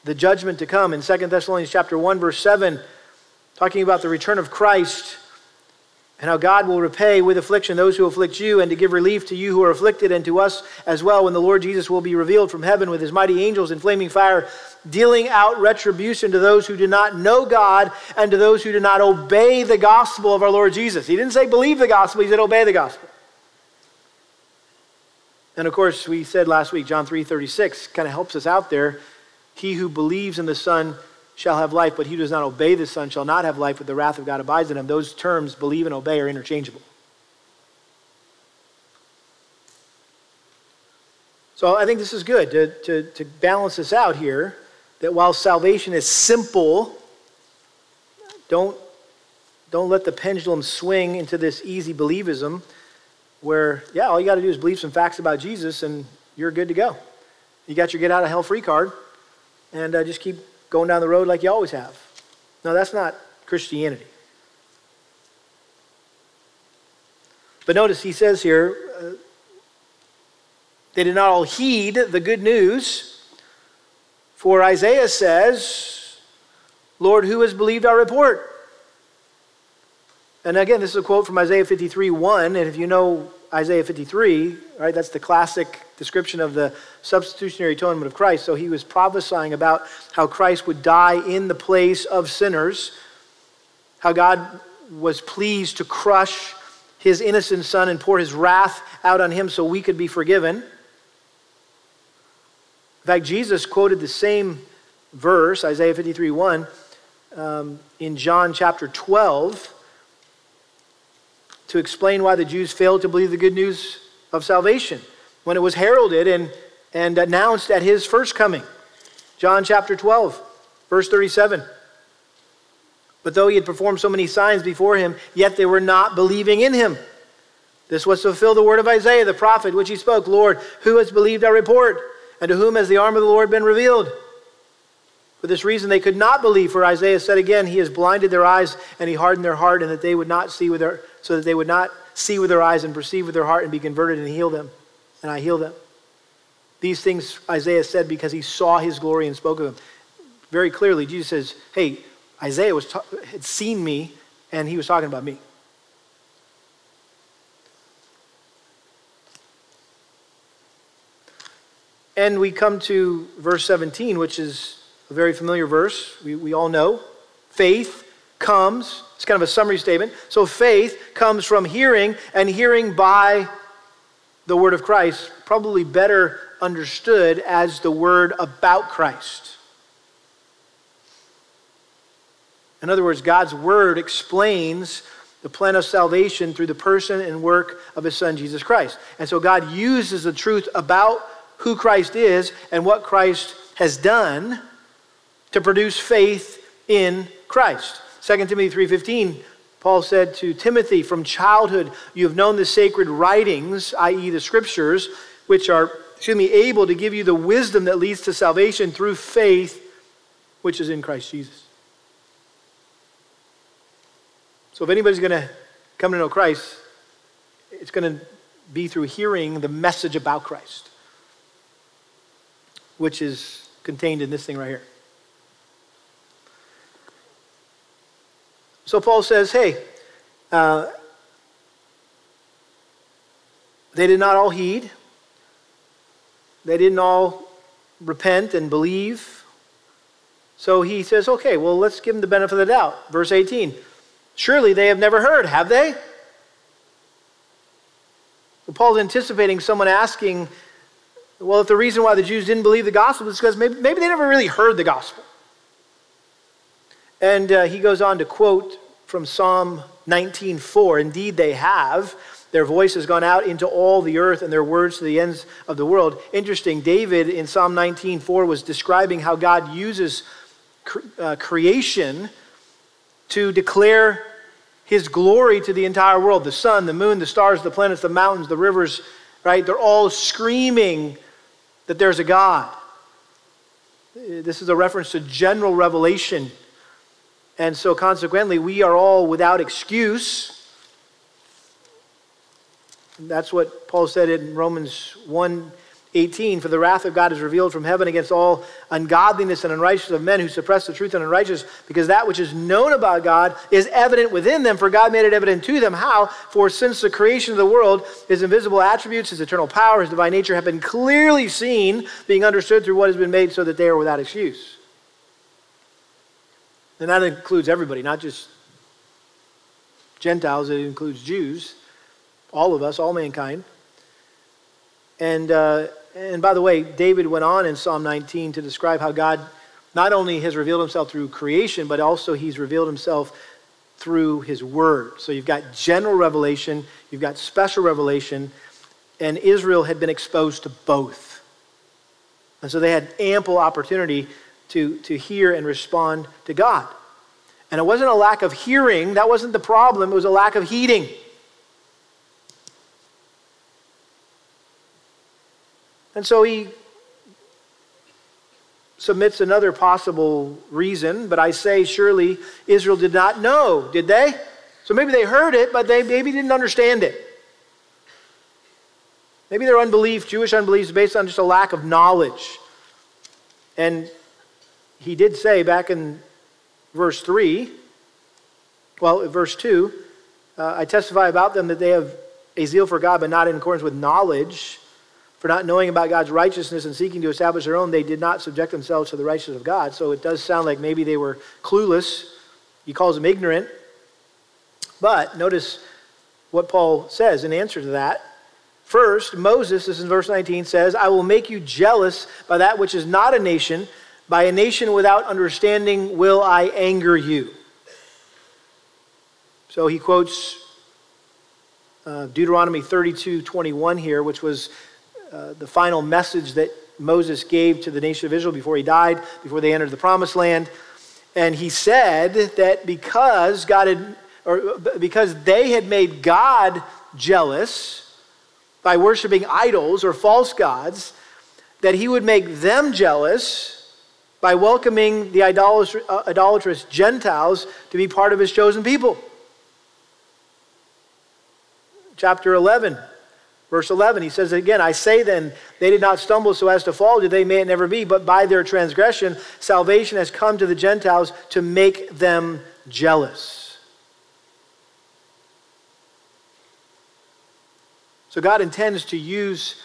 the judgment to come in Second Thessalonians chapter 1, verse 7, talking about the return of Christ and how God will repay with affliction those who afflict you, and to give relief to you who are afflicted, and to us as well, when the Lord Jesus will be revealed from heaven with his mighty angels in flaming fire, dealing out retribution to those who do not know God and to those who do not obey the gospel of our Lord Jesus. He didn't say believe the gospel, he said obey the gospel. And of course, we said last week, John 3 36 kind of helps us out there. He who believes in the Son shall have life, but he who does not obey the Son shall not have life, but the wrath of God abides in him. Those terms, believe and obey, are interchangeable. So I think this is good to, to, to balance this out here that while salvation is simple, don't, don't let the pendulum swing into this easy believism where, yeah, all you got to do is believe some facts about Jesus and you're good to go. You got your get out of hell free card and uh, just keep going down the road like you always have. No, that's not Christianity. But notice he says here, uh, they did not all heed the good news. For Isaiah says, Lord, who has believed our report? And again, this is a quote from Isaiah 53 1. And if you know Isaiah 53, right, that's the classic description of the substitutionary atonement of Christ. So he was prophesying about how Christ would die in the place of sinners, how God was pleased to crush his innocent son and pour his wrath out on him so we could be forgiven. In fact, Jesus quoted the same verse, Isaiah 53 1, um, in John chapter 12 to explain why the Jews failed to believe the good news of salvation when it was heralded and, and announced at his first coming. John chapter 12, verse 37. But though he had performed so many signs before him, yet they were not believing in him. This was to fulfill the word of Isaiah the prophet, which he spoke Lord, who has believed our report? And to whom has the arm of the Lord been revealed? For this reason they could not believe, for Isaiah said again, He has blinded their eyes and He hardened their heart, and that they would not see with their so that they would not see with their eyes and perceive with their heart and be converted and heal them. And I heal them. These things Isaiah said because he saw his glory and spoke of them. Very clearly, Jesus says, Hey, Isaiah was ta- had seen me, and he was talking about me. And we come to verse 17, which is a very familiar verse. We, we all know. Faith comes, it's kind of a summary statement. So faith comes from hearing, and hearing by the word of Christ, probably better understood as the word about Christ. In other words, God's word explains the plan of salvation through the person and work of his son, Jesus Christ. And so God uses the truth about who Christ is and what Christ has done to produce faith in Christ. 2 Timothy 3:15 Paul said to Timothy, From childhood you have known the sacred writings, i.e., the scriptures, which are, excuse me, able to give you the wisdom that leads to salvation through faith, which is in Christ Jesus. So if anybody's going to come to know Christ, it's going to be through hearing the message about Christ, which is contained in this thing right here. So Paul says, hey, uh, they did not all heed. They didn't all repent and believe. So he says, okay, well, let's give them the benefit of the doubt. Verse 18 Surely they have never heard, have they? Well, Paul's anticipating someone asking, well, if the reason why the Jews didn't believe the gospel is because maybe, maybe they never really heard the gospel. And uh, he goes on to quote from Psalm 19:4, indeed they have. Their voice has gone out into all the earth and their words to the ends of the world. Interesting, David in Psalm 19:4 was describing how God uses cre- uh, creation to declare his glory to the entire world. The sun, the moon, the stars, the planets, the mountains, the rivers, right? They're all screaming that there's a God. This is a reference to general revelation. And so, consequently, we are all without excuse. That's what Paul said in Romans 1 18, for the wrath of God is revealed from heaven against all ungodliness and unrighteousness of men who suppress the truth and unrighteous, because that which is known about God is evident within them, for God made it evident to them. How? For since the creation of the world, his invisible attributes, his eternal power, his divine nature have been clearly seen, being understood through what has been made, so that they are without excuse. And that includes everybody, not just Gentiles, it includes Jews, all of us, all mankind. And, uh, and by the way, David went on in Psalm 19 to describe how God not only has revealed himself through creation, but also he's revealed himself through his word. So you've got general revelation, you've got special revelation, and Israel had been exposed to both. And so they had ample opportunity to, to hear and respond to God. And it wasn't a lack of hearing, that wasn't the problem, it was a lack of heeding. And so he submits another possible reason, but I say surely Israel did not know, did they? So maybe they heard it, but they maybe didn't understand it. Maybe their unbelief, Jewish unbelief, is based on just a lack of knowledge. And he did say back in verse 3, well, verse 2, uh, I testify about them that they have a zeal for God, but not in accordance with knowledge. For not knowing about God's righteousness and seeking to establish their own, they did not subject themselves to the righteousness of God. So it does sound like maybe they were clueless. He calls them ignorant. But notice what Paul says in answer to that. First, Moses, this is in verse 19, says, I will make you jealous by that which is not a nation. By a nation without understanding will I anger you. So he quotes uh, Deuteronomy 32 21 here, which was uh, the final message that Moses gave to the nation of Israel before he died, before they entered the promised land. And he said that because God had, or because they had made God jealous by worshiping idols or false gods, that he would make them jealous by welcoming the uh, idolatrous Gentiles to be part of his chosen people. Chapter 11, Verse 11, he says again, I say then, they did not stumble so as to fall, did they may it never be, but by their transgression, salvation has come to the Gentiles to make them jealous. So God intends to use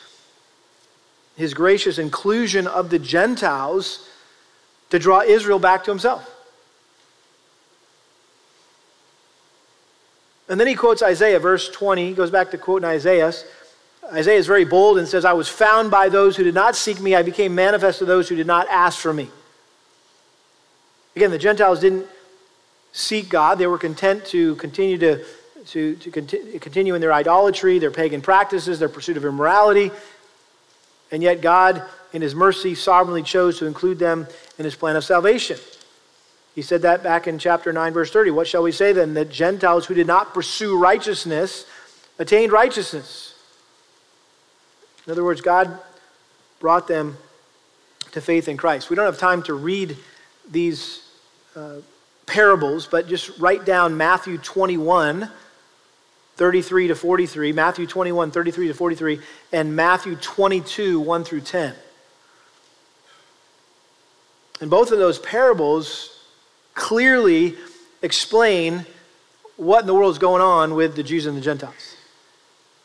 his gracious inclusion of the Gentiles to draw Israel back to himself. And then he quotes Isaiah, verse 20. He goes back to quoting Isaiah. Isaiah is very bold and says, I was found by those who did not seek me. I became manifest to those who did not ask for me. Again, the Gentiles didn't seek God. They were content to continue to, to, to continue in their idolatry, their pagan practices, their pursuit of immorality. And yet, God, in His mercy, sovereignly chose to include them in His plan of salvation. He said that back in chapter 9, verse 30. What shall we say then? That Gentiles who did not pursue righteousness attained righteousness. In other words, God brought them to faith in Christ. We don't have time to read these uh, parables, but just write down Matthew 21, 33 to 43, Matthew 21, 33 to 43, and Matthew 22, 1 through 10. And both of those parables clearly explain what in the world is going on with the Jews and the Gentiles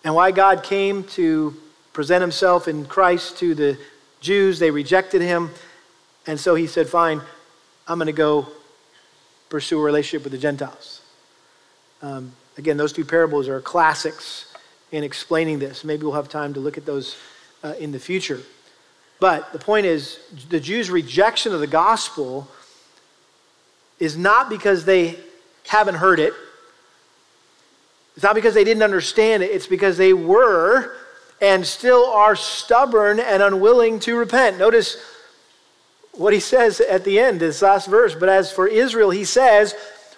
and why God came to present himself in Christ to the Jews. They rejected him. And so he said, Fine, I'm going to go pursue a relationship with the Gentiles. Um, again, those two parables are classics in explaining this. Maybe we'll have time to look at those uh, in the future. But the point is, the Jews' rejection of the gospel is not because they haven't heard it, it's not because they didn't understand it, it's because they were and still are stubborn and unwilling to repent. Notice what he says at the end, this last verse. But as for Israel, he says,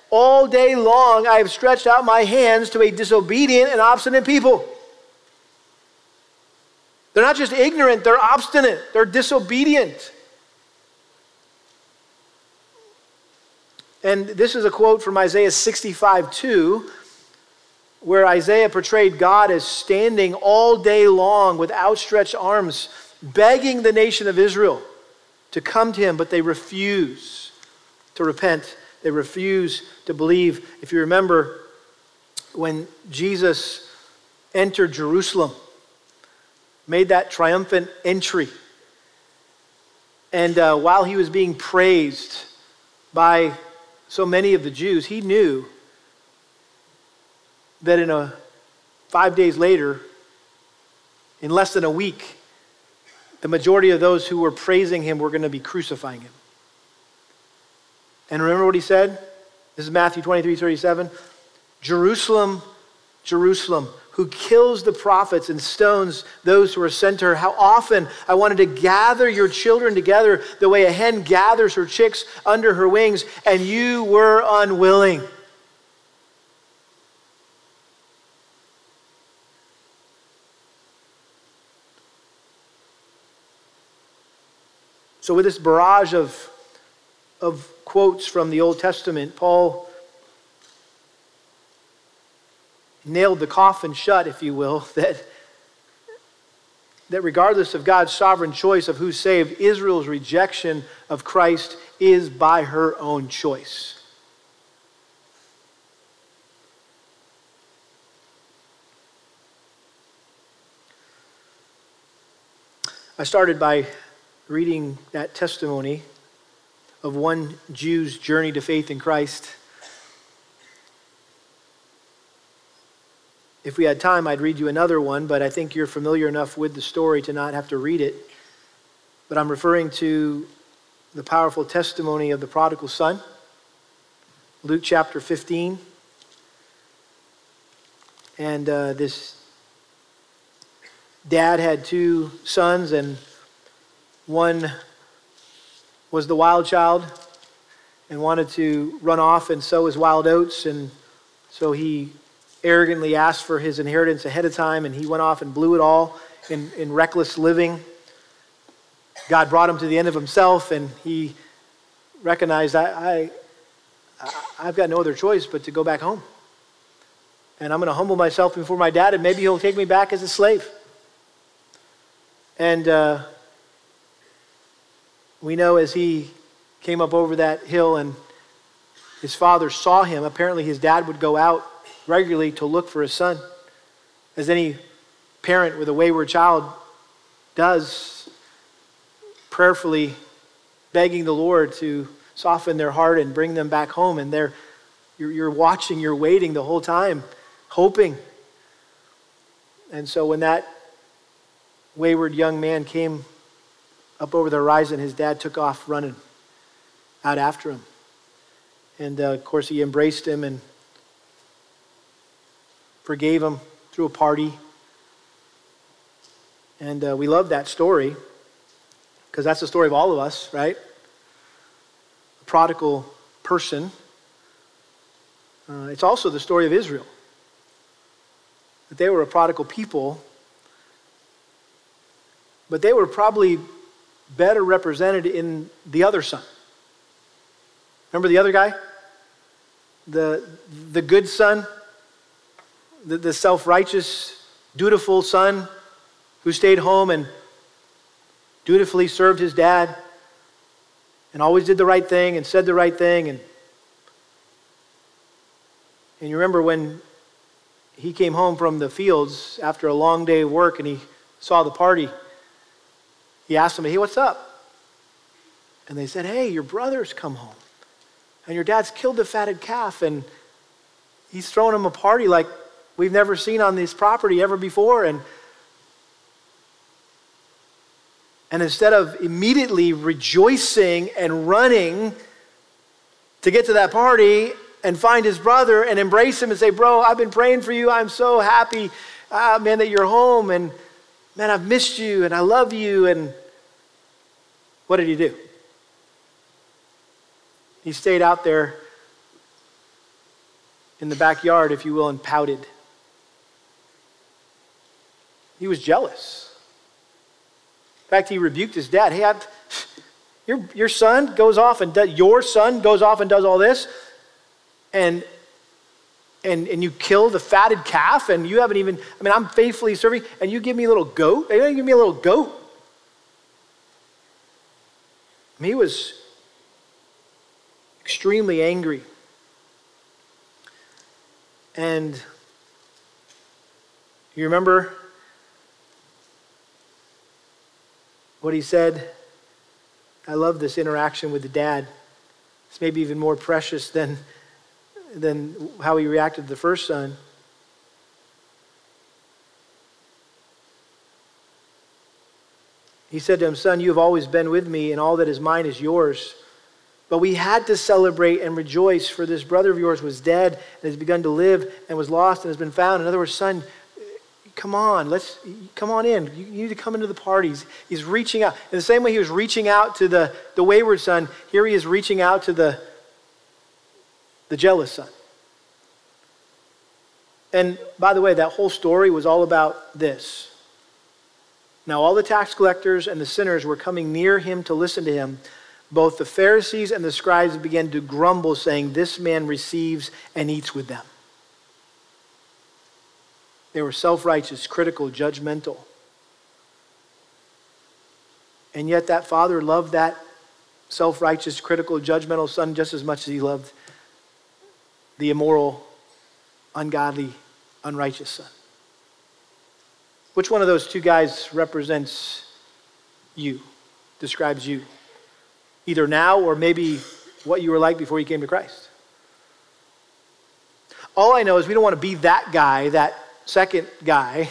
All day long I have stretched out my hands to a disobedient and obstinate people. They're not just ignorant, they're obstinate, they're disobedient. And this is a quote from Isaiah 65 2, where Isaiah portrayed God as standing all day long with outstretched arms, begging the nation of Israel to come to him, but they refuse to repent. They refuse to believe. If you remember, when Jesus entered Jerusalem, made that triumphant entry, and uh, while he was being praised by so many of the Jews, he knew that in a five days later, in less than a week, the majority of those who were praising him were going to be crucifying him. And remember what he said? This is Matthew 23 37. Jerusalem, Jerusalem, who kills the prophets and stones those who are sent to her. How often I wanted to gather your children together the way a hen gathers her chicks under her wings, and you were unwilling. So, with this barrage of, of quotes from the Old Testament, Paul nailed the coffin shut, if you will, that, that regardless of God's sovereign choice of who's saved, Israel's rejection of Christ is by her own choice. I started by reading that testimony of one Jew's journey to faith in Christ. If we had time, I'd read you another one, but I think you're familiar enough with the story to not have to read it. But I'm referring to the powerful testimony of the prodigal son, Luke chapter 15. And uh, this dad had two sons, and one was the wild child and wanted to run off and sow his wild oats. And so he arrogantly asked for his inheritance ahead of time, and he went off and blew it all in, in reckless living. God brought him to the end of himself, and he recognized, I, I, I've got no other choice but to go back home. And I'm going to humble myself before my dad, and maybe he'll take me back as a slave. And uh, we know as he came up over that hill and his father saw him, apparently his dad would go out regularly to look for his son, as any parent with a wayward child does, prayerfully begging the Lord to soften their heart and bring them back home. And they're, you're, you're watching, you're waiting the whole time, hoping. And so when that wayward young man came up over the horizon, his dad took off running out after him. And uh, of course, he embraced him and forgave him through a party. And uh, we love that story because that's the story of all of us, right? A prodigal person. Uh, it's also the story of Israel. That they were a prodigal people, but they were probably better represented in the other son. Remember the other guy? The, the good son? The, the self righteous, dutiful son who stayed home and dutifully served his dad and always did the right thing and said the right thing. And, and you remember when he came home from the fields after a long day of work and he saw the party he asked them, Hey, what's up? And they said, Hey, your brother's come home. And your dad's killed the fatted calf. And he's throwing him a party like we've never seen on this property ever before. And, and instead of immediately rejoicing and running to get to that party and find his brother and embrace him and say, Bro, I've been praying for you. I'm so happy, uh, man, that you're home. And man, I've missed you and I love you. And what did he do? He stayed out there in the backyard, if you will, and pouted. He was jealous. In fact, he rebuked his dad. Hey, I, your, your son goes off and does, your son goes off and does all this, and and, and you kill the fatted calf, and you haven't even, I mean, I'm faithfully serving, and you give me a little goat? You don't give me a little goat. he was extremely angry. And you remember what he said? I love this interaction with the dad. It's maybe even more precious than, than how he reacted to the first son. He said to him, Son, you have always been with me, and all that is mine is yours. But we had to celebrate and rejoice, for this brother of yours was dead and has begun to live and was lost and has been found. In other words, son, come on, let's come on in. You, need to come into the parties. He's reaching out. In the same way he was reaching out to the, the wayward son, here he is reaching out to the, the jealous son. And by the way, that whole story was all about this. Now, all the tax collectors and the sinners were coming near him to listen to him both the Pharisees and the scribes began to grumble, saying, This man receives and eats with them. They were self righteous, critical, judgmental. And yet, that father loved that self righteous, critical, judgmental son just as much as he loved the immoral, ungodly, unrighteous son. Which one of those two guys represents you, describes you? either now or maybe what you were like before you came to Christ. All I know is we don't want to be that guy, that second guy,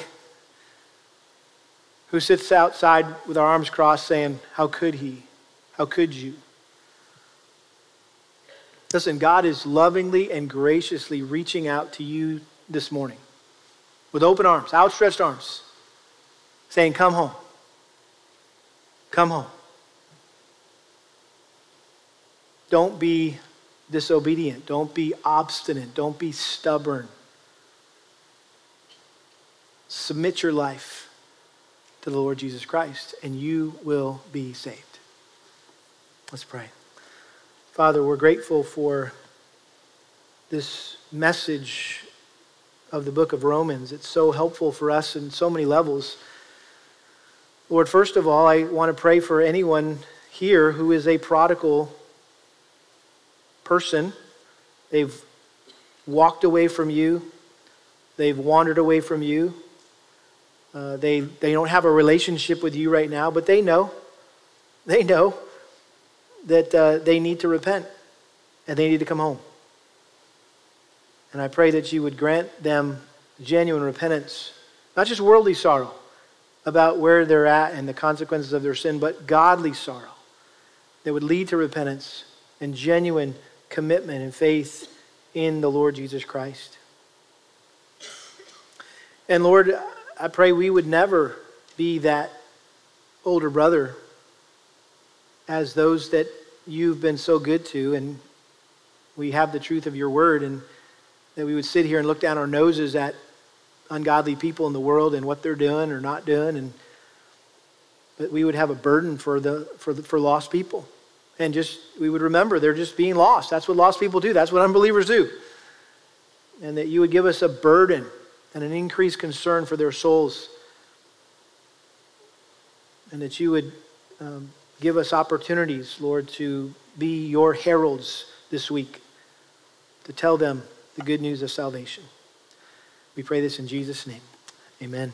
who sits outside with our arms crossed saying, How could he? How could you? Listen, God is lovingly and graciously reaching out to you this morning with open arms, outstretched arms, saying, Come home. Come home. Don't be disobedient. Don't be obstinate. Don't be stubborn. Submit your life to the Lord Jesus Christ, and you will be saved. Let's pray. Father, we're grateful for this message of the book of Romans. It's so helpful for us in so many levels. Lord, first of all, I want to pray for anyone here who is a prodigal person. They've walked away from you, they've wandered away from you. Uh, they, they don't have a relationship with you right now, but they know. They know that uh, they need to repent and they need to come home. And I pray that you would grant them genuine repentance, not just worldly sorrow about where they're at and the consequences of their sin, but godly sorrow that would lead to repentance and genuine commitment and faith in the Lord Jesus Christ. And Lord, I pray we would never be that older brother as those that you've been so good to, and we have the truth of your word, and that we would sit here and look down our noses at ungodly people in the world and what they're doing or not doing, and that we would have a burden for the for the, for lost people and just we would remember they're just being lost. That's what lost people do. That's what unbelievers do. And that you would give us a burden and an increased concern for their souls. And that you would um, give us opportunities, Lord, to be your heralds this week, to tell them the good news of salvation. We pray this in Jesus' name. Amen.